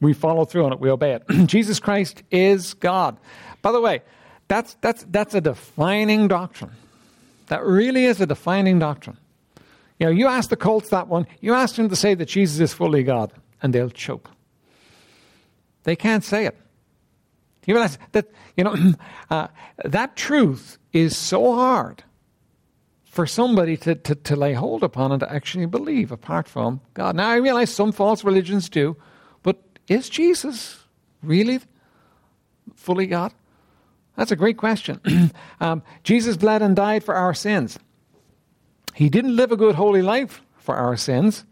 We follow through on it, we obey it. Jesus Christ is God. By the way, that's, that's, that's a defining doctrine. That really is a defining doctrine. You know, you ask the cults that one, you ask them to say that Jesus is fully God, and they'll choke. They can't say it. You realize that, you know, uh, that truth is so hard for somebody to, to, to lay hold upon and to actually believe apart from God. Now, I realize some false religions do, but is Jesus really fully God? That's a great question. um, Jesus bled and died for our sins. He didn't live a good, holy life for our sins.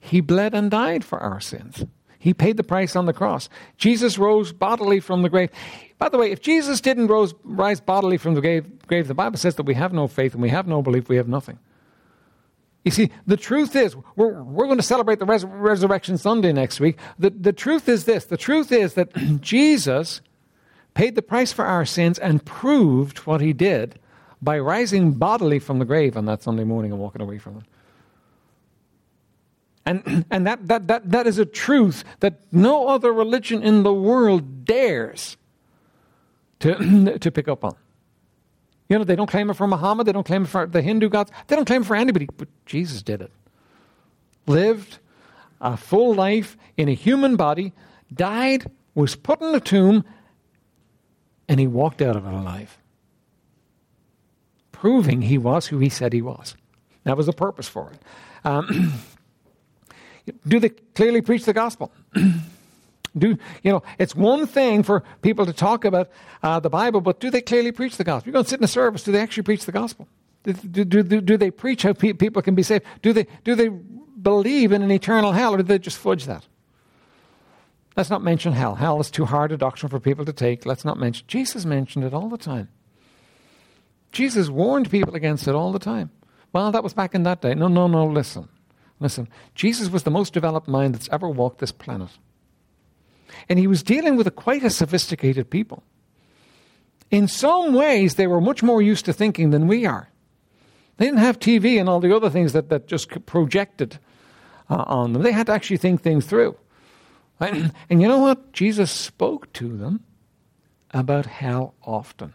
He bled and died for our sins. He paid the price on the cross. Jesus rose bodily from the grave. By the way, if Jesus didn't rose, rise bodily from the grave, grave, the Bible says that we have no faith and we have no belief, we have nothing. You see, the truth is, we're, we're going to celebrate the res- Resurrection Sunday next week. The, the truth is this the truth is that Jesus paid the price for our sins, and proved what he did by rising bodily from the grave on that Sunday morning and walking away from it. And, and that, that, that, that is a truth that no other religion in the world dares to, to pick up on. You know, they don't claim it for Muhammad, they don't claim it for the Hindu gods, they don't claim it for anybody, but Jesus did it. Lived a full life in a human body, died, was put in a tomb, and he walked out of it alive, proving he was who he said he was. That was the purpose for it. Um, do they clearly preach the gospel? do you know? It's one thing for people to talk about uh, the Bible, but do they clearly preach the gospel? You're going to sit in a service. Do they actually preach the gospel? Do, do, do, do they preach how pe- people can be saved? Do they do they believe in an eternal hell, or do they just fudge that? Let's not mention hell. Hell is too hard a doctrine for people to take. Let's not mention. Jesus mentioned it all the time. Jesus warned people against it all the time. Well, that was back in that day. No, no, no, listen. Listen. Jesus was the most developed mind that's ever walked this planet. And he was dealing with a quite a sophisticated people. In some ways, they were much more used to thinking than we are. They didn't have TV and all the other things that, that just projected uh, on them. They had to actually think things through. And, and you know what? Jesus spoke to them about hell often.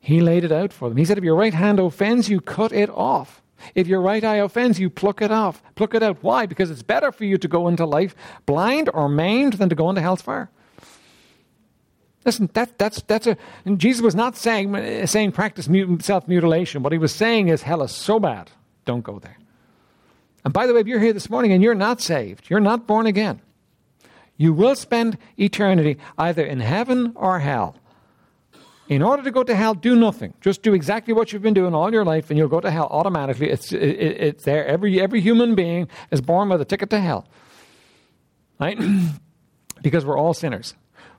He laid it out for them. He said, If your right hand offends you, cut it off. If your right eye offends you, pluck it off. Pluck it out. Why? Because it's better for you to go into life blind or maimed than to go into hell's fire. Listen, that, that's, that's a. Jesus was not saying, saying practice self mutilation. What he was saying is, hell is so bad, don't go there. And by the way, if you're here this morning and you're not saved, you're not born again, you will spend eternity either in heaven or hell. In order to go to hell, do nothing. Just do exactly what you've been doing all your life, and you'll go to hell automatically. It's, it, it's there. Every, every human being is born with a ticket to hell. Right? because we're all sinners.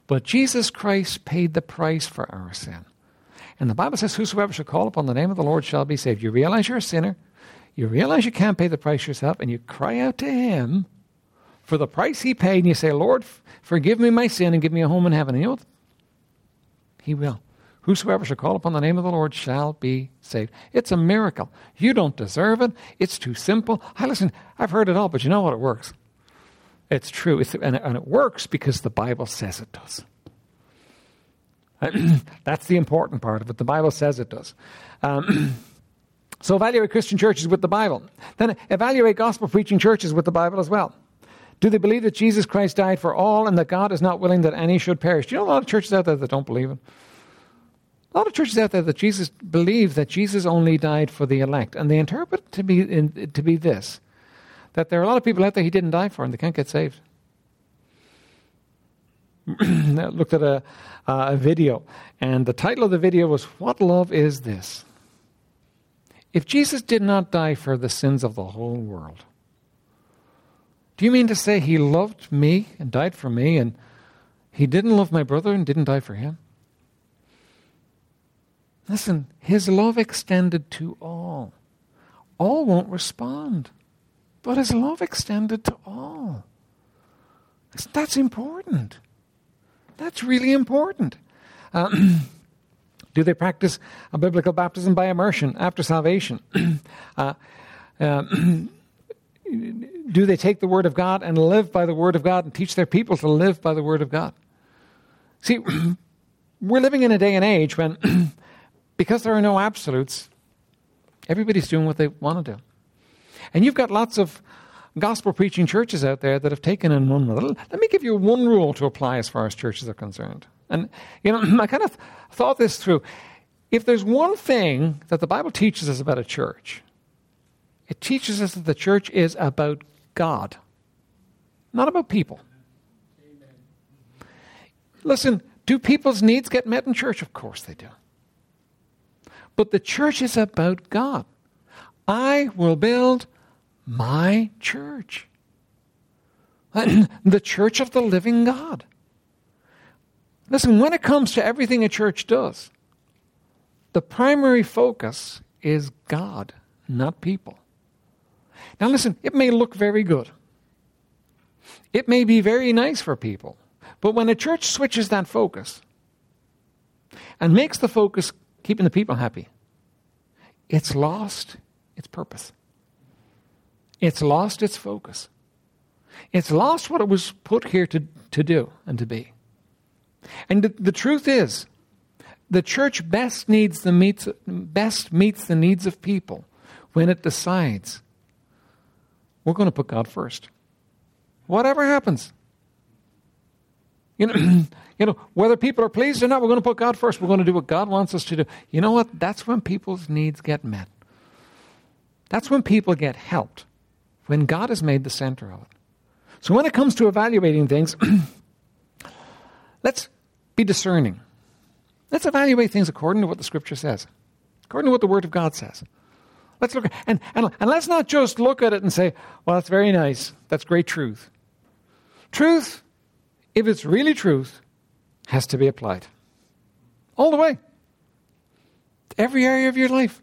But Jesus Christ paid the price for our sin. And the Bible says, Whosoever shall call upon the name of the Lord shall be saved. You realize you're a sinner. You realize you can't pay the price yourself, and you cry out to Him for the price he paid, and you say, Lord, forgive me my sin and give me a home in heaven. And you know what? He will. Whosoever shall call upon the name of the Lord shall be saved. It's a miracle. You don't deserve it. It's too simple. I listen, I've heard it all, but you know what? It works. It's true. It's, and, it, and it works because the Bible says it does. That's the important part of it. The Bible says it does. Um, so evaluate Christian churches with the Bible. Then evaluate gospel preaching churches with the Bible as well. Do they believe that Jesus Christ died for all and that God is not willing that any should perish? Do you know a lot of churches out there that don't believe it? A lot of churches out there that Jesus believe that Jesus only died for the elect, and they interpret to be in, to be this: that there are a lot of people out there he didn't die for, and they can't get saved. Looked at a, a video, and the title of the video was "What Love Is This?" If Jesus did not die for the sins of the whole world, do you mean to say he loved me and died for me and he didn't love my brother and didn't die for him? Listen, his love extended to all. All won't respond, but his love extended to all. That's important. That's really important. Um, do they practice a biblical baptism by immersion after salvation? uh, um, do they take the Word of God and live by the Word of God and teach their people to live by the Word of God? See, we're living in a day and age when, because there are no absolutes, everybody's doing what they want to do. And you've got lots of gospel preaching churches out there that have taken in one rule. Let me give you one rule to apply as far as churches are concerned. And, you know, I kind of thought this through. If there's one thing that the Bible teaches us about a church, it teaches us that the church is about God, not about people. Amen. Listen, do people's needs get met in church? Of course they do. But the church is about God. I will build my church. the church of the living God. Listen, when it comes to everything a church does, the primary focus is God, not people. Now, listen, it may look very good. It may be very nice for people. But when a church switches that focus and makes the focus keeping the people happy, it's lost its purpose. It's lost its focus. It's lost what it was put here to, to do and to be. And the, the truth is, the church best needs the meets, best meets the needs of people when it decides we're going to put God first. Whatever happens. You know, you know, whether people are pleased or not, we're going to put God first. We're going to do what God wants us to do. You know what? That's when people's needs get met. That's when people get helped, when God is made the center of it. So when it comes to evaluating things, let's be discerning. Let's evaluate things according to what the Scripture says, according to what the Word of God says. Let's look at, and, and, and let's not just look at it and say, well, that's very nice. That's great truth. Truth, if it's really truth, has to be applied. All the way. Every area of your life.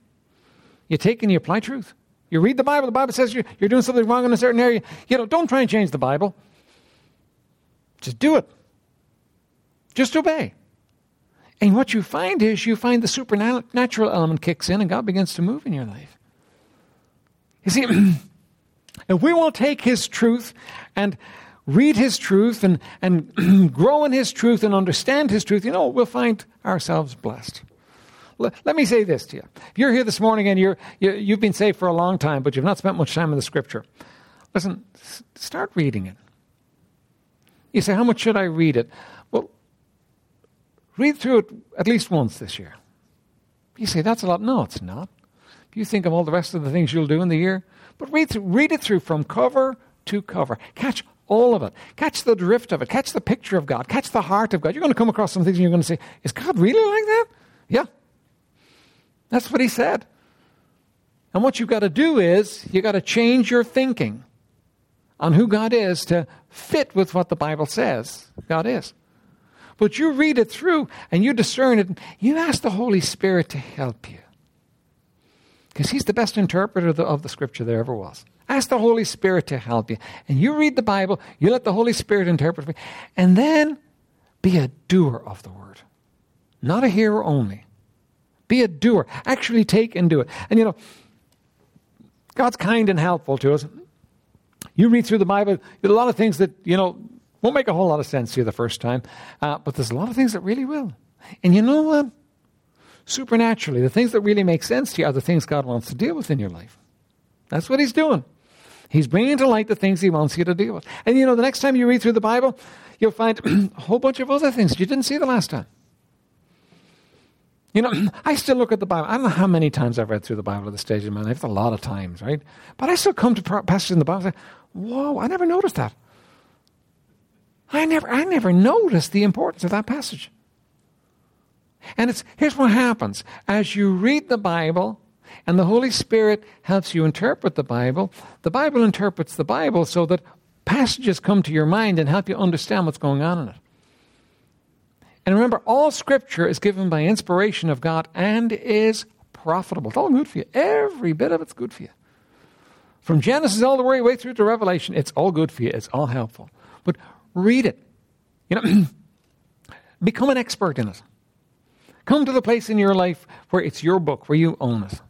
You take and you apply truth. You read the Bible, the Bible says you're, you're doing something wrong in a certain area. You know, don't try and change the Bible. Just do it. Just obey. And what you find is you find the supernatural element kicks in and God begins to move in your life. You see, if we will take His truth and read His truth and, and grow in His truth and understand His truth, you know, we'll find ourselves blessed. Let me say this to you. If you're here this morning and you're, you, you have been saved for a long time, but you've not spent much time in the Scripture, listen, start reading it. You say, how much should I read it? Well, read through it at least once this year. You say, that's a lot. No, it's not. You think of all the rest of the things you'll do in the year, but read, through, read it through from cover to cover. Catch all of it. Catch the drift of it. Catch the picture of God. Catch the heart of God. You're going to come across some things and you're going to say, is God really like that? Yeah. That's what he said. And what you've got to do is you've got to change your thinking on who God is to fit with what the Bible says God is. But you read it through and you discern it. You ask the Holy Spirit to help you. Because He's the best interpreter of the, of the Scripture there ever was. Ask the Holy Spirit to help you. And you read the Bible, you let the Holy Spirit interpret for you. And then be a doer of the Word, not a hearer only. Be a doer. Actually take and do it. And you know, God's kind and helpful to us. You read through the Bible, a lot of things that, you know, won't make a whole lot of sense to you the first time, uh, but there's a lot of things that really will. And you know what? Supernaturally, the things that really make sense to you are the things God wants to deal with in your life. That's what He's doing. He's bringing to light the things He wants you to deal with. And you know, the next time you read through the Bible, you'll find a whole bunch of other things you didn't see the last time. You know, I still look at the Bible. I don't know how many times I've read through the Bible at this stage in my life. It's a lot of times, right? But I still come to passages in the Bible and say, whoa, I never noticed that. I never, I never noticed the importance of that passage. And it's, here's what happens. As you read the Bible And the Holy Spirit helps you interpret the Bible. The Bible interprets the Bible so that passages come to your mind and help you understand what's going on in it. And remember, all Scripture is given by inspiration of God and is profitable. It's all good for you. Every bit of it's good for you. From Genesis all the way, through to Revelation, it's all good for you. It's all helpful. But read it. You know, become an expert in it. Come to the place in your life where it's your book, where you own it.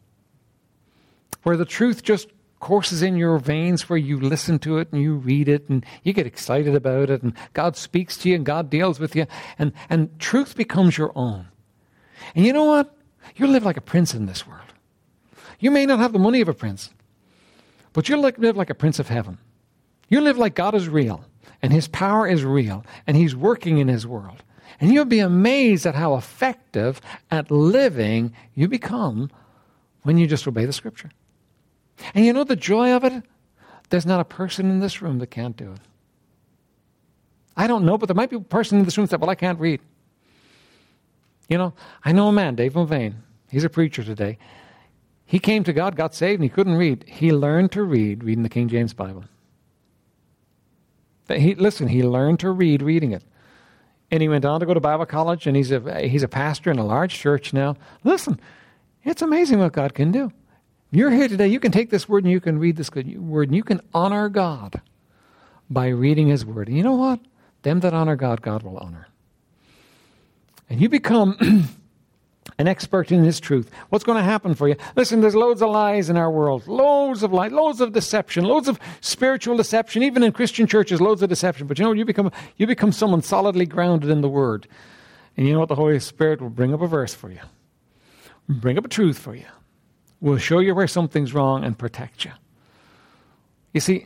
Where the truth just courses in your veins, where you listen to it and you read it and you get excited about it, and God speaks to you and God deals with you, and, and truth becomes your own. And you know what? You live like a prince in this world. You may not have the money of a prince, but you live like a prince of heaven. You live like God is real, and His power is real, and He's working in His world. And you'll be amazed at how effective at living you become when you just obey the Scripture. And you know the joy of it? There's not a person in this room that can't do it. I don't know, but there might be a person in this room that, said, well, I can't read. You know, I know a man, Dave Mulvane. He's a preacher today. He came to God, got saved, and he couldn't read. He learned to read reading the King James Bible. He, listen, he learned to read reading it. And he went on to go to Bible college, and he's a, he's a pastor in a large church now. Listen, it's amazing what God can do. You're here today, you can take this word and you can read this word, and you can honor God by reading his word. And you know what? Them that honor God, God will honor. And you become an expert in his truth. What's going to happen for you? Listen, there's loads of lies in our world, loads of lies, loads of deception, loads of spiritual deception, even in Christian churches, loads of deception. But you know, you become you become someone solidly grounded in the Word, and you know what? The Holy Spirit will bring up a verse for you, bring up a truth for you, will show you where something's wrong and protect you. You see,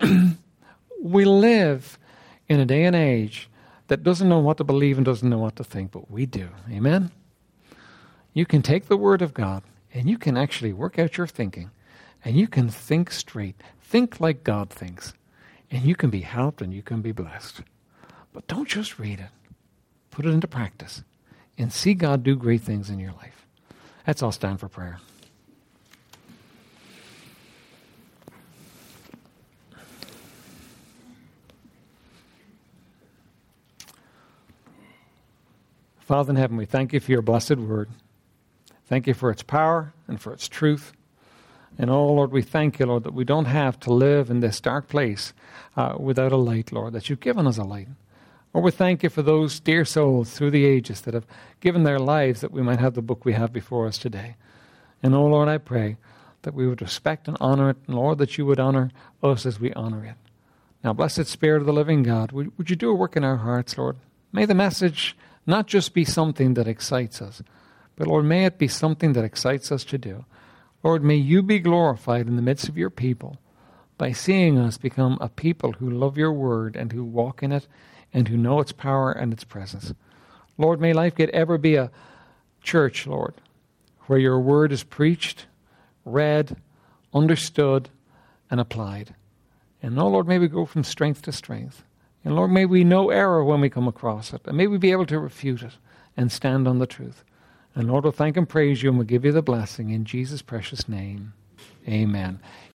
we live in a day and age that doesn't know what to believe and doesn't know what to think, but we do. Amen. You can take the Word of God and you can actually work out your thinking and you can think straight. Think like God thinks. And you can be helped and you can be blessed. But don't just read it, put it into practice and see God do great things in your life. That's all stand for prayer. Father in heaven, we thank you for your blessed word. Thank you for its power and for its truth. And oh, Lord, we thank you, Lord, that we don't have to live in this dark place uh, without a light, Lord, that you've given us a light. Lord, we thank you for those dear souls through the ages that have given their lives that we might have the book we have before us today. And oh, Lord, I pray that we would respect and honor it, and Lord, that you would honor us as we honor it. Now, blessed Spirit of the living God, would, would you do a work in our hearts, Lord? May the message not just be something that excites us, but Lord, may it be something that excites us to do. Lord, may you be glorified in the midst of your people by seeing us become a people who love your word and who walk in it and who know its power and its presence. Lord, may Lifegate ever be a church, Lord, where your word is preached, read, understood, and applied. And oh, Lord, may we go from strength to strength. And Lord, may we know error when we come across it. And may we be able to refute it and stand on the truth. And Lord, we'll thank and praise you and we'll give you the blessing in Jesus' precious name. Amen.